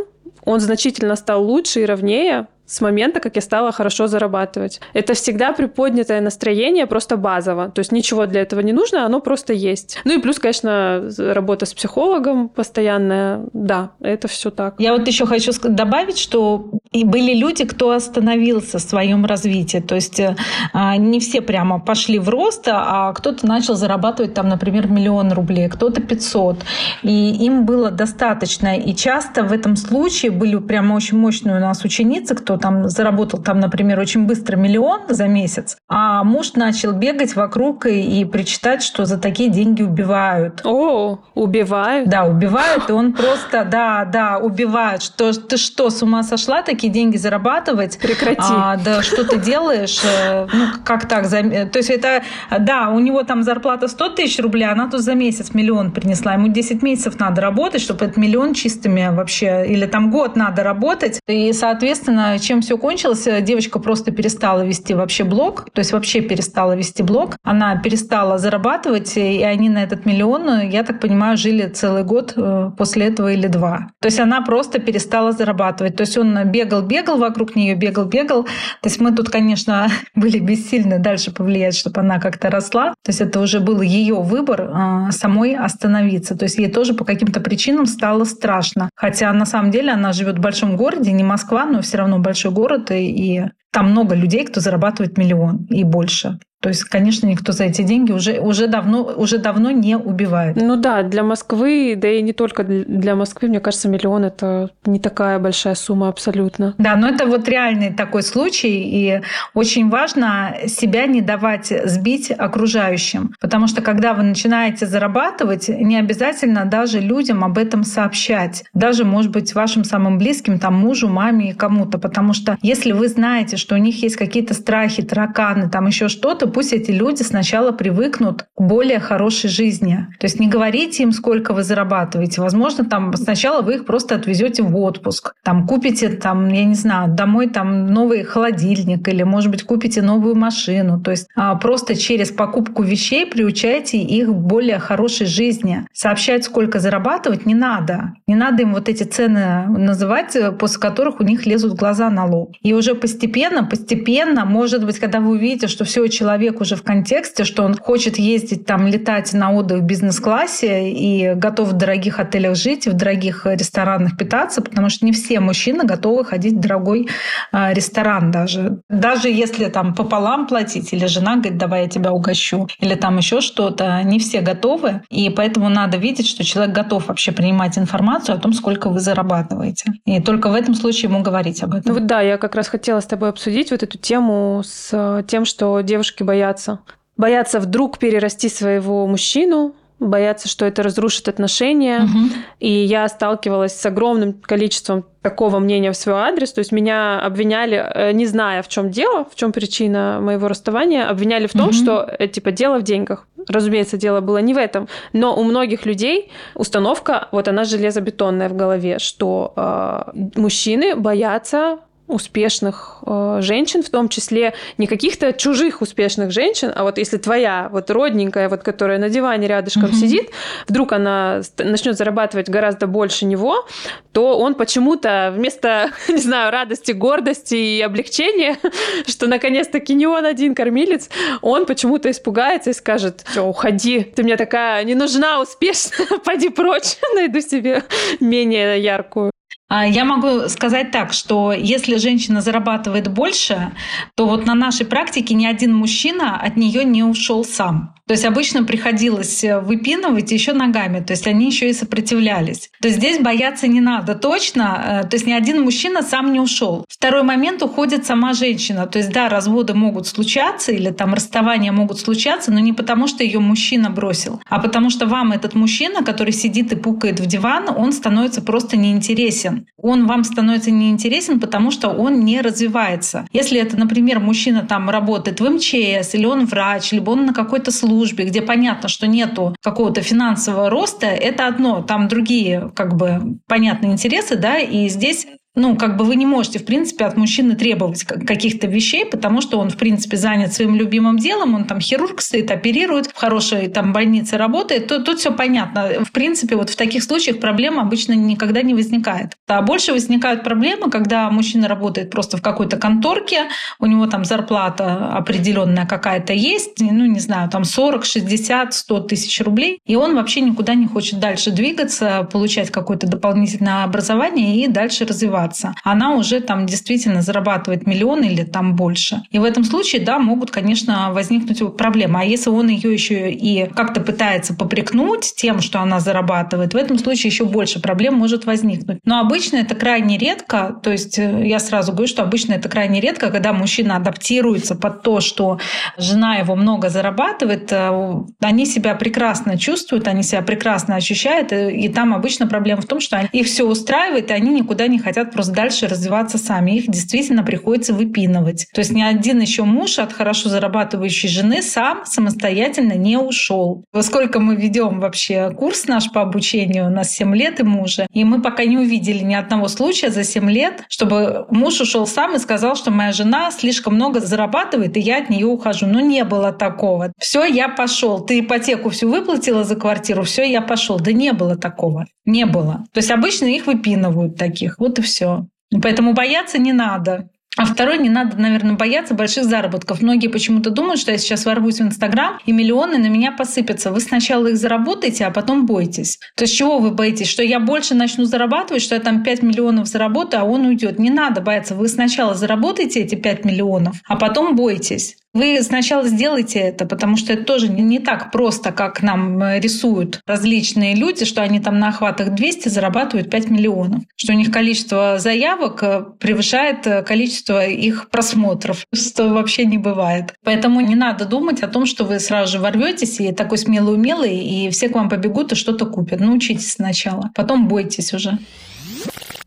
он значительно стал лучше и ровнее с момента, как я стала хорошо зарабатывать. Это всегда приподнятое настроение, просто базово. То есть ничего для этого не нужно, оно просто есть. Ну и плюс, конечно, работа с психологом постоянная. Да, это все так. Я вот еще хочу добавить, что и были люди, кто остановился в своем развитии. То есть э, а, не все прямо пошли в рост, а кто-то начал зарабатывать там, например, миллион рублей, кто-то 500. И им было достаточно. И часто в этом случае были прямо очень мощные у нас ученицы, кто там заработал, там, например, очень быстро миллион за месяц, а муж начал бегать вокруг и, и причитать, что за такие деньги убивают. О, убивают? Да, убивают, и он просто, да, да, убивают. Что ты что, с ума сошла такие деньги зарабатывать? Прекрати. А, да, что ты делаешь? Э, ну, как так? То есть это, да, у него там зарплата 100 тысяч рублей, она тут за месяц миллион принесла. Ему 10 месяцев надо работать, чтобы этот миллион чистыми вообще, или там год надо работать. И, соответственно, чем все кончилось, э, девочка просто перестала вести вообще блог, то есть вообще перестала вести блог. Она перестала зарабатывать, и они на этот миллион, э, я так понимаю, жили целый год э, после этого или два. То есть она просто перестала зарабатывать. То есть он бегал-бегал вокруг нее, бегал-бегал. То есть мы тут, конечно, были бессильны дальше повлиять, чтобы она как-то росла. То есть это уже был ее выбор самой остановиться. То есть ей тоже по каким-то причинам стало страшно. Хотя на самом деле она живет в большом городе, не Москва, но все равно большой город, и там много людей, кто зарабатывает миллион и больше. То есть, конечно, никто за эти деньги уже, уже, давно, уже давно не убивает. Ну да, для Москвы, да и не только для Москвы, мне кажется, миллион это не такая большая сумма абсолютно. Да, но это вот реальный такой случай, и очень важно себя не давать сбить окружающим. Потому что когда вы начинаете зарабатывать, не обязательно даже людям об этом сообщать. Даже, может быть, вашим самым близким, там, мужу, маме и кому-то. Потому что если вы знаете, что у них есть какие-то страхи, тараканы, там еще что-то, пусть эти люди сначала привыкнут к более хорошей жизни. То есть не говорите им, сколько вы зарабатываете. Возможно, там сначала вы их просто отвезете в отпуск, там купите, там, я не знаю, домой там новый холодильник или, может быть, купите новую машину. То есть а, просто через покупку вещей приучайте их к более хорошей жизни. Сообщать, сколько зарабатывать, не надо. Не надо им вот эти цены называть, после которых у них лезут глаза на лоб. И уже постепенно, постепенно, может быть, когда вы увидите, что все человек человек уже в контексте, что он хочет ездить там, летать на отдых в бизнес-классе и готов в дорогих отелях жить, в дорогих ресторанах питаться, потому что не все мужчины готовы ходить в дорогой а, ресторан даже. Даже если там пополам платить, или жена говорит, давай я тебя угощу, или там еще что-то, не все готовы. И поэтому надо видеть, что человек готов вообще принимать информацию о том, сколько вы зарабатываете. И только в этом случае ему говорить об этом. Ну вот да, я как раз хотела с тобой обсудить вот эту тему с тем, что девушки боятся. Боятся вдруг перерасти своего мужчину, боятся, что это разрушит отношения. Угу. И я сталкивалась с огромным количеством такого мнения в свой адрес. То есть меня обвиняли, э, не зная, в чем дело, в чем причина моего расставания, обвиняли в том, угу. что э, типа дело в деньгах. Разумеется, дело было не в этом. Но у многих людей установка, вот она железобетонная в голове, что э, мужчины боятся успешных э, женщин, в том числе не каких-то чужих успешных женщин, а вот если твоя вот родненькая, вот которая на диване рядышком mm-hmm. сидит, вдруг она начнет зарабатывать гораздо больше него, то он почему-то вместо, не знаю, радости, гордости и облегчения, что наконец-таки не он один кормилец, он почему-то испугается и скажет, все, уходи, ты мне такая не нужна, успешная, пойди прочь, найду себе менее яркую. А, я могу сказать так, что если женщина зарабатывает больше, то вот на нашей практике ни один мужчина от нее не ушел сам. То есть обычно приходилось э, выпинывать еще ногами, то есть они еще и сопротивлялись. То есть здесь бояться не надо точно, э, то есть ни один мужчина сам не ушел. Второй момент уходит сама женщина. То есть да, разводы могут случаться или там расставания могут случаться, но не потому, что ее мужчина бросил, а потому что вам этот мужчина, который сидит и пукает в диван, он становится просто неинтересен. Он вам становится неинтересен, потому что он не развивается. Если это, например, мужчина там работает в МЧС, или он врач, либо он на какой-то службе, где понятно, что нету какого-то финансового роста, это одно, там другие как бы понятные интересы, да, и здесь ну, как бы вы не можете, в принципе, от мужчины требовать каких-то вещей, потому что он, в принципе, занят своим любимым делом, он там хирург стоит, оперирует, в хорошей там больнице работает, то тут все понятно. В принципе, вот в таких случаях проблема обычно никогда не возникает. А больше возникают проблемы, когда мужчина работает просто в какой-то конторке, у него там зарплата определенная какая-то есть, ну, не знаю, там 40, 60, 100 тысяч рублей, и он вообще никуда не хочет дальше двигаться, получать какое-то дополнительное образование и дальше развиваться развиваться, она уже там действительно зарабатывает миллион или там больше. И в этом случае, да, могут, конечно, возникнуть проблемы. А если он ее еще и как-то пытается попрекнуть тем, что она зарабатывает, в этом случае еще больше проблем может возникнуть. Но обычно это крайне редко, то есть э, я сразу говорю, что обычно это крайне редко, когда мужчина адаптируется под то, что жена его много зарабатывает, э, они себя прекрасно чувствуют, они себя прекрасно ощущают, и там обычно проблема в том, что их все устраивает, и они никуда не хотят просто дальше развиваться сами. Их действительно приходится выпинывать. То есть ни один еще муж от хорошо зарабатывающей жены сам самостоятельно не ушел. Сколько мы ведем вообще курс наш по обучению, у нас 7 лет и мужа, и мы пока не увидели ни одного случая за 7 лет, чтобы муж ушел сам и сказал, что моя жена слишком много зарабатывает, и я от нее ухожу. Но не было такого. Все, я пошел. Ты ипотеку всю выплатила за квартиру, все, я пошел. Да не было такого. Не было. То есть обычно их выпинывают таких. Вот и все. Поэтому бояться не надо. А второй, не надо, наверное, бояться больших заработков. Многие почему-то думают, что я сейчас ворвусь в Инстаграм, и миллионы на меня посыпятся. Вы сначала их заработаете, а потом бойтесь. То есть чего вы боитесь? Что я больше начну зарабатывать, что я там 5 миллионов заработаю, а он уйдет. Не надо бояться. Вы сначала заработаете эти 5 миллионов, а потом бойтесь. Вы сначала сделайте это, потому что это тоже не так просто, как нам э, рисуют различные люди, что они там на охватах 200 зарабатывают 5 миллионов, что у них количество заявок э, превышает э, количество их просмотров, что вообще не бывает. Поэтому не надо думать о том, что вы сразу же ворветесь и такой смелый-умелый, и все к вам побегут и что-то купят. Научитесь сначала, потом бойтесь уже.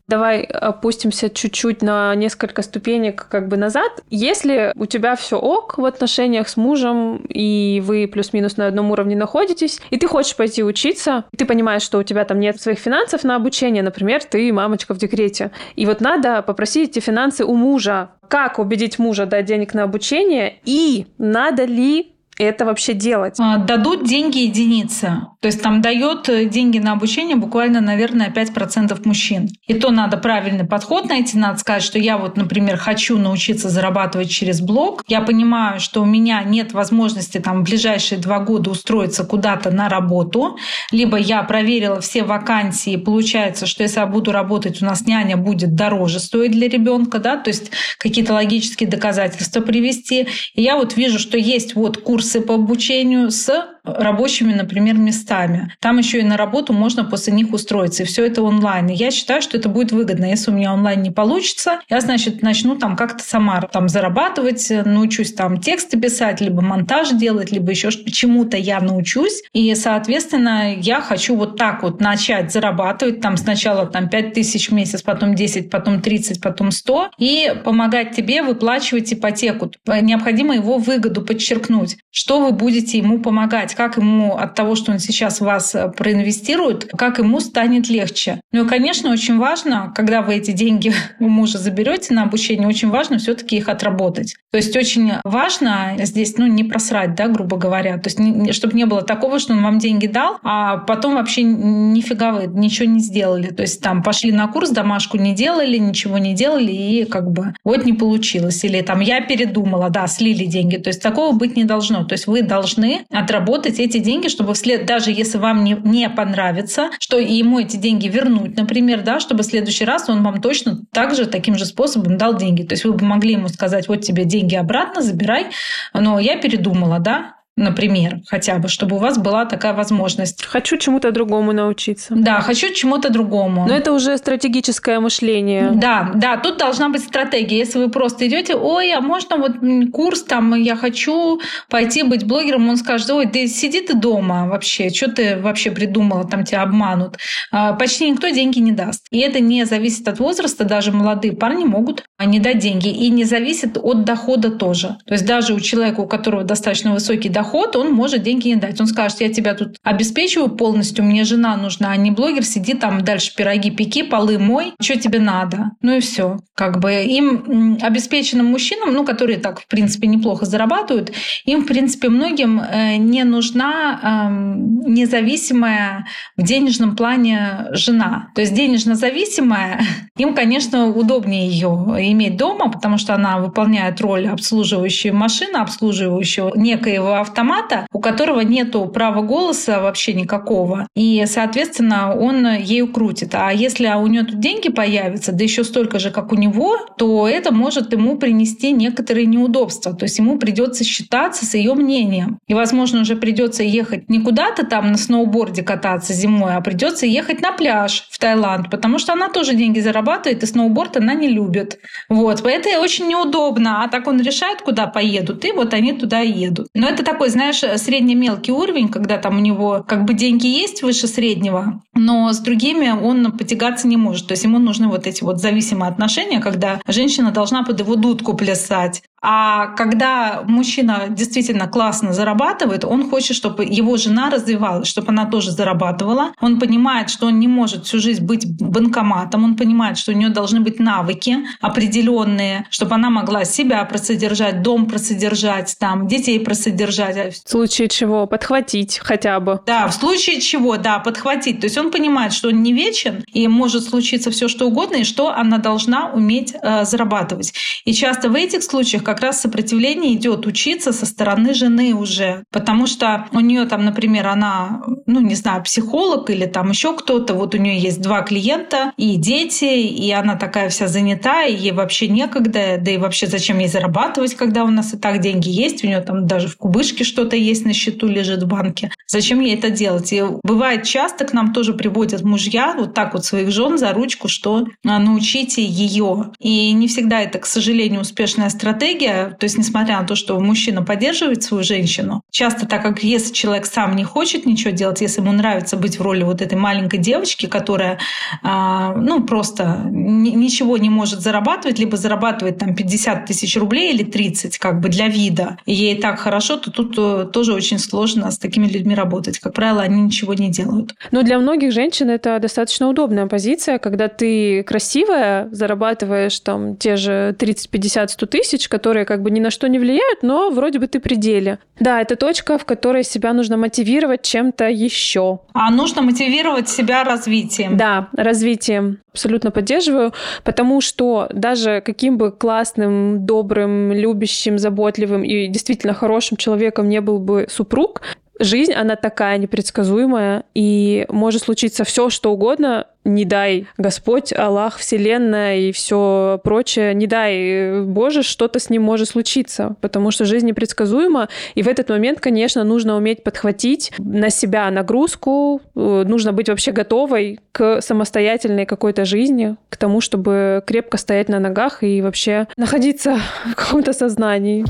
Давай опустимся чуть-чуть на несколько ступенек как бы назад. Если у тебя все ок в отношениях с мужем, и вы плюс-минус на одном уровне находитесь, и ты хочешь пойти учиться, ты понимаешь, что у тебя там нет своих финансов на обучение, например, ты мамочка в декрете, и вот надо попросить эти финансы у мужа. Как убедить мужа дать денег на обучение, и надо ли это вообще делать? А, дадут деньги единицы. То есть там дает э, деньги на обучение буквально, наверное, 5% мужчин. И то надо правильный подход найти. Надо сказать, что я вот, например, хочу научиться зарабатывать через блог. Я понимаю, что у меня нет возможности там в ближайшие два года устроиться куда-то на работу. Либо я проверила все вакансии. Получается, что если я буду работать, у нас няня будет дороже стоить для ребенка, да, то есть какие-то логические доказательства привести. И я вот вижу, что есть вот курс курсы по обучению с рабочими, например, местами. Там еще и на работу можно после них устроиться. И все это онлайн. И я считаю, что это будет выгодно. Если у меня онлайн не получится, я, значит, начну там как-то сама там зарабатывать, научусь там тексты писать, либо монтаж делать, либо еще чему-то я научусь. И, соответственно, я хочу вот так вот начать зарабатывать. Там сначала там 5 тысяч в месяц, потом 10, потом 30, потом 100. И помогать тебе выплачивать ипотеку. Необходимо его выгоду подчеркнуть что вы будете ему помогать, как ему от того, что он сейчас вас э, проинвестирует, как ему станет легче. Ну и, конечно, очень важно, когда вы эти деньги у мужа заберете на обучение, очень важно все-таки их отработать. То есть очень важно здесь, ну, не просрать, да, грубо говоря. То есть не, чтобы не было такого, что он вам деньги дал, а потом вообще нифига вы ничего не сделали. То есть там пошли на курс, домашку не делали, ничего не делали, и как бы вот не получилось. Или там я передумала, да, слили деньги. То есть такого быть не должно. То есть вы должны отработать эти деньги, чтобы вслед, даже если вам не, не понравится, что ему эти деньги вернуть, например, да, чтобы в следующий раз он вам точно так же, таким же способом дал деньги. То есть вы бы могли ему сказать, вот тебе деньги обратно, забирай, но я передумала, да, например, хотя бы, чтобы у вас была такая возможность. Хочу чему-то другому научиться. Да, хочу чему-то другому. Но это уже стратегическое мышление. Да, да, тут должна быть стратегия. Если вы просто идете, ой, а можно вот курс там, я хочу пойти быть блогером, он скажет, ой, ты сиди ты дома вообще, что ты вообще придумала, там тебя обманут. А, почти никто деньги не даст. И это не зависит от возраста, даже молодые парни могут не дать деньги. И не зависит от дохода тоже. То есть даже у человека, у которого достаточно высокий доход, доход, он может деньги не дать. Он скажет, я тебя тут обеспечиваю полностью, мне жена нужна, а не блогер, сиди там дальше пироги пеки, полы мой, что тебе надо? Ну и все. Как бы им обеспеченным мужчинам, ну, которые так, в принципе, неплохо зарабатывают, им, в принципе, многим э, не нужна эм, независимая в денежном плане жена. То есть денежно зависимая, им, конечно, удобнее ее иметь дома, потому что она выполняет роль обслуживающей машины, обслуживающего некоего авто автомата, у которого нету права голоса вообще никакого. И, соответственно, он ею крутит. А если у нее тут деньги появятся, да еще столько же, как у него, то это может ему принести некоторые неудобства. То есть ему придется считаться с ее мнением. И, возможно, уже придется ехать не куда-то там на сноуборде кататься зимой, а придется ехать на пляж в Таиланд, потому что она тоже деньги зарабатывает, и сноуборд она не любит. Вот. Это очень неудобно. А так он решает, куда поедут, и вот они туда едут. Но это такой такой, знаешь, средне-мелкий уровень, когда там у него как бы деньги есть выше среднего, но с другими он потягаться не может. То есть ему нужны вот эти вот зависимые отношения, когда женщина должна под его дудку плясать. А когда мужчина действительно классно зарабатывает, он хочет, чтобы его жена развивалась, чтобы она тоже зарабатывала. Он понимает, что он не может всю жизнь быть банкоматом, он понимает, что у нее должны быть навыки определенные, чтобы она могла себя просодержать, дом просодержать, там, детей просодержать. В случае чего подхватить хотя бы. Да, в случае чего, да, подхватить. То есть он понимает, что он не вечен, и может случиться все что угодно, и что она должна уметь э, зарабатывать. И часто в этих случаях, как раз сопротивление идет учиться со стороны жены уже. Потому что у нее там, например, она ну, не знаю, психолог или там еще кто-то, вот у нее есть два клиента и дети, и она такая вся занята, и ей вообще некогда, да и вообще зачем ей зарабатывать, когда у нас и так деньги есть, у нее там даже в кубышке что-то есть на счету лежит в банке. Зачем ей это делать? И бывает часто к нам тоже приводят мужья вот так вот своих жен за ручку, что а, научите ее. И не всегда это, к сожалению, успешная стратегия. То есть, несмотря на то, что мужчина поддерживает свою женщину, часто так как если человек сам не хочет ничего делать, если ему нравится быть в роли вот этой маленькой девочки, которая а, ну просто ничего не может зарабатывать, либо зарабатывает там 50 тысяч рублей или 30 как бы для вида, и ей так хорошо, то тут тоже очень сложно с такими людьми работать. Как правило, они ничего не делают. Но для многих женщин это достаточно удобная позиция, когда ты красивая, зарабатываешь там те же 30, 50, 100 тысяч, которые как бы ни на что не влияют, но вроде бы ты пределе. Да, это точка, в которой себя нужно мотивировать чем-то еще. А нужно мотивировать себя развитием. Да, развитием. Абсолютно поддерживаю, потому что даже каким бы классным, добрым, любящим, заботливым и действительно хорошим человеком не был бы супруг, жизнь, она такая непредсказуемая, и может случиться все, что угодно, не дай Господь, Аллах, Вселенная и все прочее, не дай Боже, что-то с ним может случиться, потому что жизнь непредсказуема, и в этот момент, конечно, нужно уметь подхватить на себя нагрузку, э, нужно быть вообще готовой к самостоятельной какой-то жизни, к тому, чтобы крепко стоять на ногах и вообще находиться в каком-то сознании.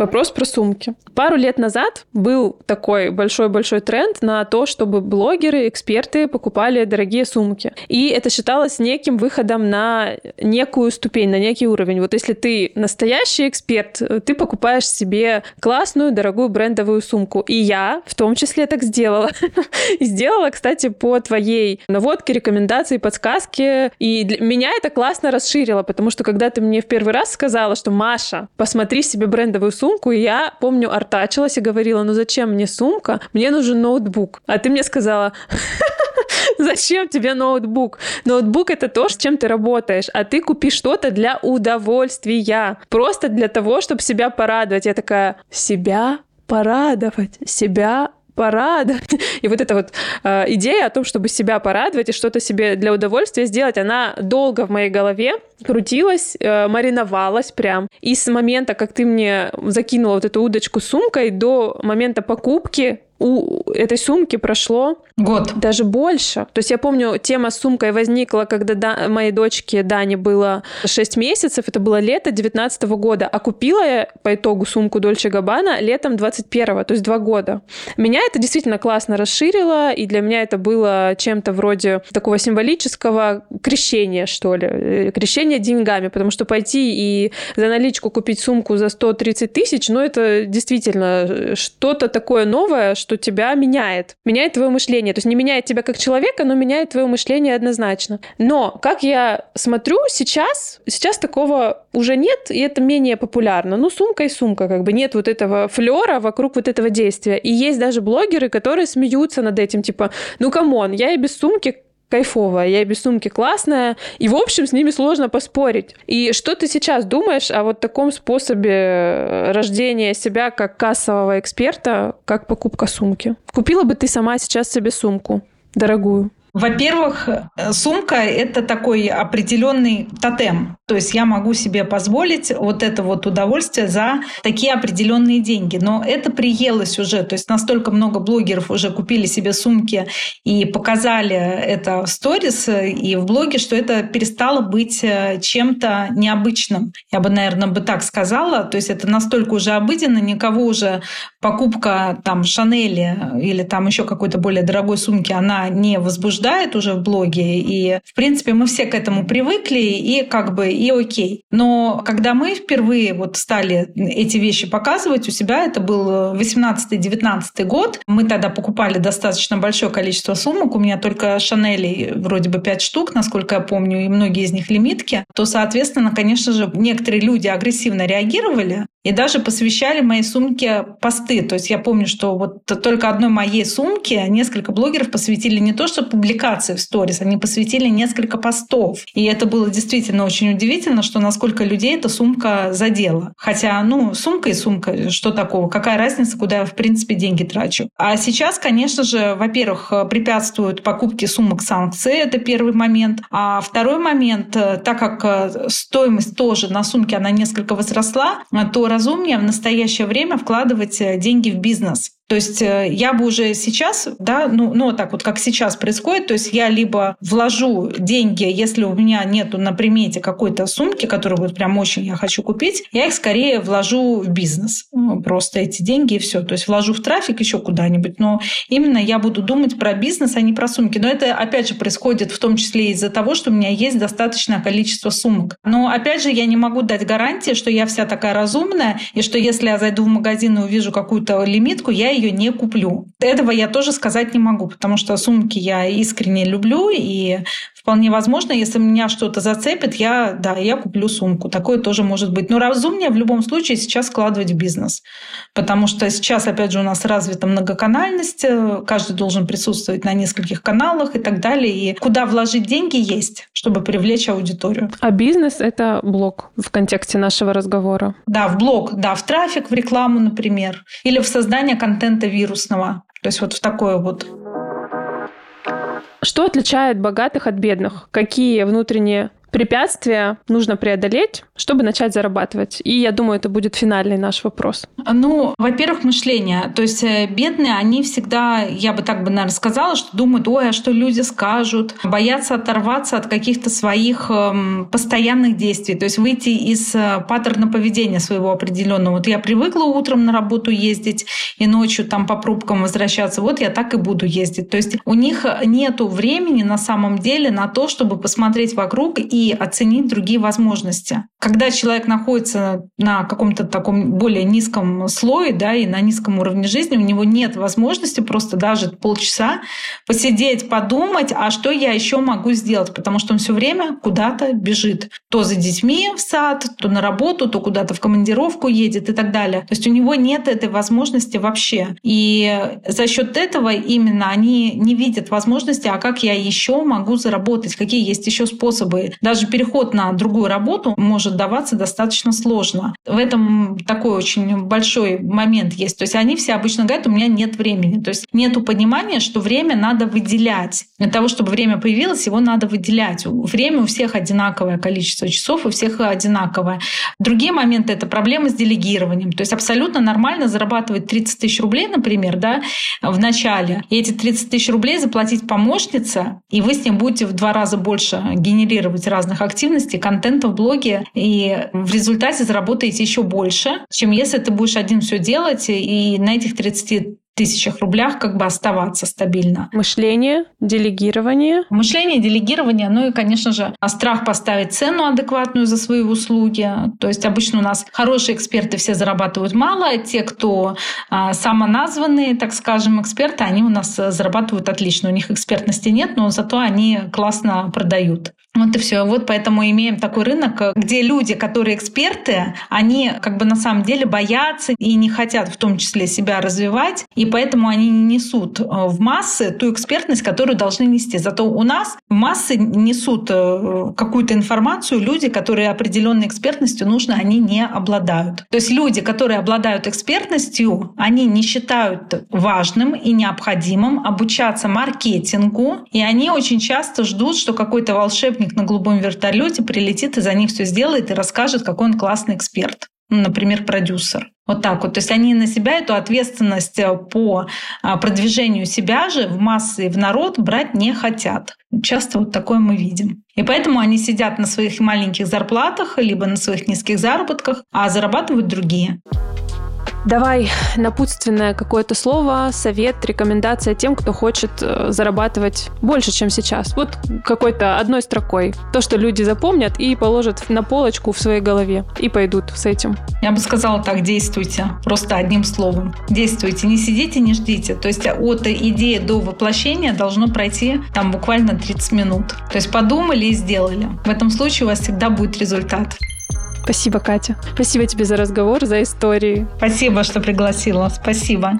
Вопрос про сумки. Пару лет назад был такой большой-большой тренд на то, чтобы блогеры, эксперты покупали дорогие сумки. И это считалось неким выходом на некую ступень, на некий уровень. Вот если ты настоящий эксперт, ты покупаешь себе классную, дорогую брендовую сумку. И я в том числе так сделала. Сделала, кстати, по твоей наводке, рекомендации, подсказке. И для меня это классно расширило, потому что когда ты мне в первый раз сказала, что Маша, посмотри себе брендовую сумку, сумку, и я, помню, артачилась и говорила, ну зачем мне сумка? Мне нужен ноутбук. А ты мне сказала, зачем тебе ноутбук? Ноутбук — это то, с чем ты работаешь, а ты купи что-то для удовольствия. Просто для того, чтобы себя порадовать. Я такая, себя порадовать, себя порадовать. И вот эта вот э, идея о том, чтобы себя порадовать и что-то себе для удовольствия сделать, она долго в моей голове крутилась, э, мариновалась прям. И с момента, как ты мне закинула вот эту удочку сумкой, до момента покупки у этой сумки прошло год. Даже больше. То есть я помню, тема с сумкой возникла, когда да, моей дочке Дане было 6 месяцев, это было лето 19 года, а купила я по итогу сумку Дольче Габбана летом 21 то есть два года. Меня это действительно классно расширило, и для меня это было чем-то вроде такого символического крещения, что ли, э, крещения деньгами, потому что пойти и за наличку купить сумку за 130 тысяч, ну это действительно э, что-то такое новое, что что тебя меняет. Меняет твое мышление. То есть не меняет тебя как человека, но меняет твое мышление однозначно. Но, как я смотрю сейчас, сейчас такого уже нет, и это менее популярно. Ну, сумка и сумка, как бы нет вот этого флера вокруг вот этого действия. И есть даже блогеры, которые смеются над этим, типа, ну, come on, я и без сумки кайфовая, я без сумки классная, и, в общем, с ними сложно поспорить. И что ты сейчас думаешь о вот таком способе э, рождения себя как кассового эксперта, как покупка сумки? Купила бы ты сама сейчас себе сумку дорогую? Во-первых, э, сумка – это такой определенный тотем. То есть я могу себе позволить вот это вот удовольствие за такие определенные деньги. Но это приелось уже. То есть настолько много блогеров уже купили себе сумки и показали это в сторис и в блоге, что это перестало быть э, чем-то необычным. Я бы, наверное, бы так сказала. То есть это настолько уже обыденно, никого уже покупка там Шанели или там еще какой-то более дорогой сумки, она не возбуждает уже в блоге. И, в принципе, мы все к этому привыкли, и как бы и окей. Но когда мы впервые вот стали эти вещи показывать у себя, это был 18-19 год, мы тогда покупали достаточно большое количество сумок, у меня только Шанели вроде бы 5 штук, насколько я помню, и многие из них лимитки, то, соответственно, конечно же, некоторые люди агрессивно реагировали и даже посвящали моей сумке посты. То есть я помню, что вот только одной моей сумке несколько блогеров посвятили не то, что публикации в сторис, они посвятили несколько постов. И это было действительно очень удивительно, что насколько людей эта сумка задела. Хотя, ну, сумка и сумка, что такого? Какая разница, куда я, в принципе, деньги трачу? А сейчас, конечно же, во-первых, препятствуют покупке сумок санкции, это первый момент. А второй момент, так как стоимость тоже на сумке, она несколько возросла, то разумнее в настоящее время вкладывать э, деньги в бизнес. То есть э, я бы уже сейчас, да, ну, ну так вот, как сейчас происходит, то есть я либо вложу деньги, если у меня нету на примете какой-то сумки, которую вот прям очень я хочу купить, я их скорее вложу в бизнес. Ну, просто эти деньги и все. То есть вложу в трафик еще куда-нибудь. Но именно я буду думать про бизнес, а не про сумки. Но это, опять же, происходит в том числе из-за того, что у меня есть достаточное количество сумок. Но, опять же, я не могу дать гарантии, что я вся такая разумная, и что если я зайду в магазин и увижу какую-то лимитку, я ее не куплю. Этого я тоже сказать не могу, потому что сумки я искренне люблю, и вполне возможно, если меня что-то зацепит, я, да, я куплю сумку. Такое тоже может быть. Но разумнее в любом случае сейчас складывать в бизнес. Потому что сейчас, опять же, у нас развита многоканальность, каждый должен присутствовать на нескольких каналах и так далее. И куда вложить деньги есть, чтобы привлечь аудиторию. А бизнес — это блог в контексте нашего разговора? Да, в блог, да, в трафик, в рекламу, например. Или в создание контента вирусного. То есть вот в такое вот что отличает богатых от бедных? Какие внутренние препятствия нужно преодолеть, чтобы начать зарабатывать? И я думаю, это будет финальный наш вопрос. Ну, во-первых, мышление. То есть э, бедные, они всегда, я бы так бы, наверное, сказала, что думают, ой, а что люди скажут? Боятся оторваться от каких-то своих эм, постоянных действий. То есть выйти из э, паттерна поведения своего определенного. Вот я привыкла утром на работу ездить и ночью там по пробкам возвращаться. Вот я так и буду ездить. То есть у них нету времени на самом деле на то, чтобы посмотреть вокруг и оценить другие возможности. Когда человек находится на каком-то таком более низком слое, да, и на низком уровне жизни, у него нет возможности просто даже полчаса посидеть, подумать, а что я еще могу сделать, потому что он все время куда-то бежит. То за детьми в сад, то на работу, то куда-то в командировку едет и так далее. То есть у него нет этой возможности вообще. И за счет этого именно они не видят возможности, а как я еще могу заработать, какие есть еще способы. Да, даже переход на другую работу может даваться достаточно сложно. В этом такой очень большой момент есть. То есть они все обычно говорят, у меня нет времени. То есть нет понимания, что время надо выделять. Для того, чтобы время появилось, его надо выделять. Время у всех одинаковое количество часов, у всех одинаковое. Другие моменты — это проблемы с делегированием. То есть абсолютно нормально зарабатывать 30 тысяч рублей, например, да, в начале, и эти 30 тысяч рублей заплатить помощнице, и вы с ним будете в два раза больше генерировать разных активностей, контента в блоге, и в результате заработаете еще больше, чем если ты будешь один все делать, и на этих 30 тысячах рублях как бы оставаться стабильно. Мышление, делегирование. Мышление, делегирование, ну и, конечно же, страх поставить цену адекватную за свои услуги. То есть обычно у нас хорошие эксперты все зарабатывают мало, а те, кто а, самоназванные, так скажем, эксперты, они у нас зарабатывают отлично. У них экспертности нет, но зато они классно продают. Вот и все. Вот поэтому имеем такой рынок, где люди, которые эксперты, они как бы на самом деле боятся и не хотят в том числе себя развивать, и поэтому они не несут э, в массы ту экспертность, которую должны нести. Зато у нас в массы несут э, какую-то информацию люди, которые определенной экспертностью нужно, они не обладают. То есть люди, которые обладают экспертностью, они не считают важным и необходимым обучаться маркетингу, и они очень часто ждут, что какой-то волшебник сотрудник на голубом вертолете прилетит и за них все сделает и расскажет, какой он классный эксперт. Ну, например, продюсер. Вот так вот. То есть они на себя эту ответственность э, по а, продвижению себя же в массы и в народ брать не хотят. Часто вот такое мы видим. И поэтому они сидят на своих маленьких зарплатах, либо на своих низких заработках, а зарабатывают другие. Давай напутственное какое-то слово, совет, рекомендация тем, кто хочет э, зарабатывать больше, чем сейчас. Вот какой-то одной строкой. То, что люди запомнят и положат на полочку в своей голове и пойдут с этим. Я бы сказала так, действуйте. Просто одним словом. Действуйте. Не сидите, не ждите. То есть от идеи до воплощения должно пройти там буквально 30 минут. То есть подумали и сделали. В этом случае у вас всегда будет результат. Спасибо, Катя. Спасибо тебе за разговор, за истории. Спасибо, что пригласила. Спасибо.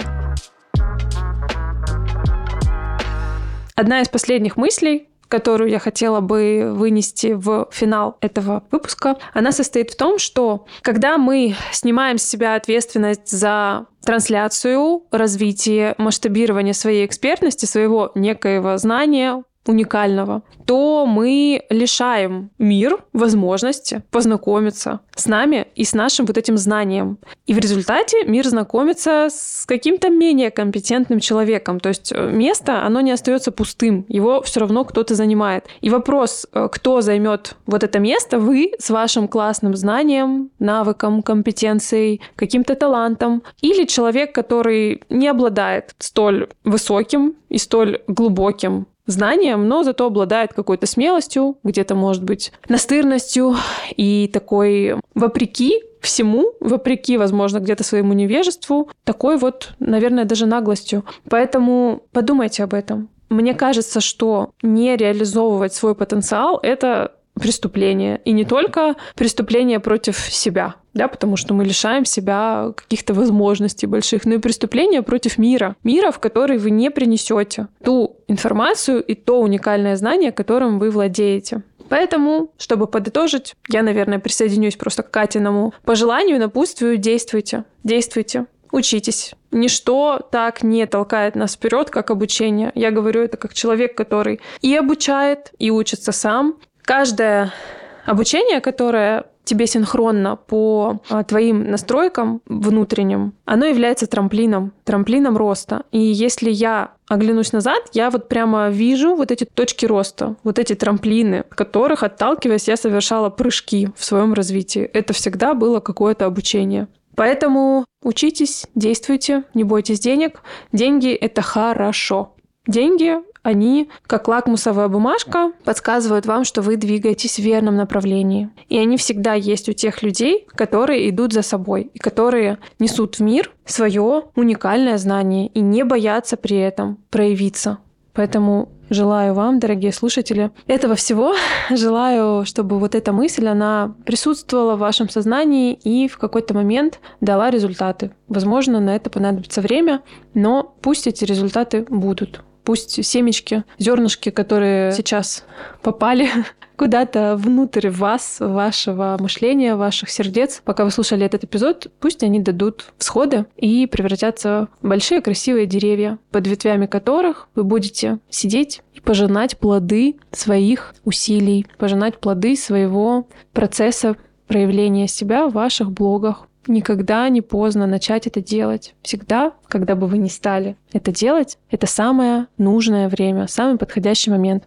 Одна из последних мыслей, которую я хотела бы вынести в финал этого выпуска, она состоит в том, что когда мы снимаем с себя ответственность за трансляцию, развитие, масштабирование своей экспертности, своего некоего знания, уникального, то мы лишаем мир возможности познакомиться с нами и с нашим вот этим знанием. И в результате мир знакомится с каким-то менее компетентным человеком. То есть э, место, оно не остается пустым, его все равно кто-то занимает. И вопрос, э, кто займет вот это место, вы с вашим классным знанием, навыком, компетенцией, каким-то талантом, или человек, который не обладает столь высоким и столь глубоким знанием, но зато обладает какой-то смелостью, где-то, может быть, настырностью и такой, вопреки всему, вопреки, возможно, где-то своему невежеству, такой вот, наверное, даже наглостью. Поэтому подумайте об этом. Мне кажется, что не реализовывать свой потенциал — это преступление. И не только преступление против себя, да, потому что мы лишаем себя каких-то возможностей больших, но и преступление против мира. Мира, в который вы не принесете ту информацию и то уникальное знание, которым вы владеете. Поэтому, чтобы подытожить, я, наверное, присоединюсь просто к Катиному пожеланию, напутствию, действуйте. Действуйте. Учитесь. Ничто так не толкает нас вперед, как обучение. Я говорю это как человек, который и обучает, и учится сам, Каждое обучение, которое тебе синхронно по а, твоим настройкам внутренним, оно является трамплином, трамплином роста. И если я оглянусь назад, я вот прямо вижу вот эти точки роста, вот эти трамплины, которых, отталкиваясь, я совершала прыжки в своем развитии. Это всегда было какое-то обучение. Поэтому учитесь, действуйте, не бойтесь денег. Деньги — это хорошо. Деньги они, как лакмусовая бумажка, подсказывают вам, что вы двигаетесь в верном направлении. И они всегда есть у тех людей, которые идут за собой и которые несут в мир свое уникальное знание и не боятся при этом проявиться. Поэтому желаю вам, дорогие слушатели, этого всего. Желаю, чтобы вот эта мысль, она присутствовала в вашем сознании и в какой-то момент дала результаты. Возможно, на это понадобится время, но пусть эти результаты будут пусть семечки, зернышки, которые сейчас попали куда-то внутрь вас, вашего мышления, ваших сердец, пока вы слушали этот эпизод, пусть они дадут всходы и превратятся в большие красивые деревья, под ветвями которых вы будете сидеть и пожинать плоды своих усилий, пожинать плоды своего процесса проявления себя в ваших блогах, Никогда не поздно начать это делать. Всегда, когда бы вы ни стали это делать, это самое нужное время, самый подходящий момент.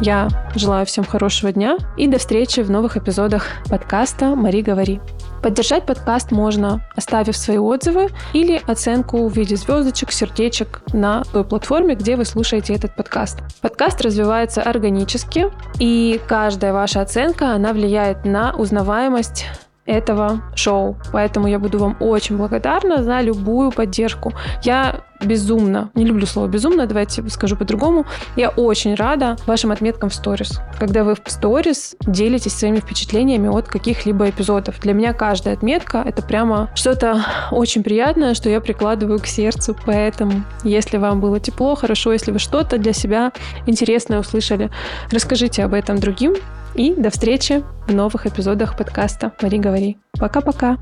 Я желаю всем хорошего дня и до встречи в новых эпизодах подкаста «Мари, говори». Поддержать подкаст можно, оставив свои отзывы или оценку в виде звездочек, сердечек на той платформе, где вы слушаете этот подкаст. Подкаст развивается органически, и каждая ваша оценка, она влияет на узнаваемость этого шоу. Поэтому я буду вам очень благодарна за любую поддержку. Я безумно, не люблю слово безумно, давайте скажу по-другому, я очень рада вашим отметкам в сторис. Когда вы в сторис делитесь своими впечатлениями от каких-либо эпизодов. Для меня каждая отметка — это прямо что-то очень приятное, что я прикладываю к сердцу. Поэтому, если вам было тепло, хорошо, если вы что-то для себя интересное услышали, расскажите об этом другим. И до встречи в новых эпизодах подкаста «Мари, говори». Пока-пока.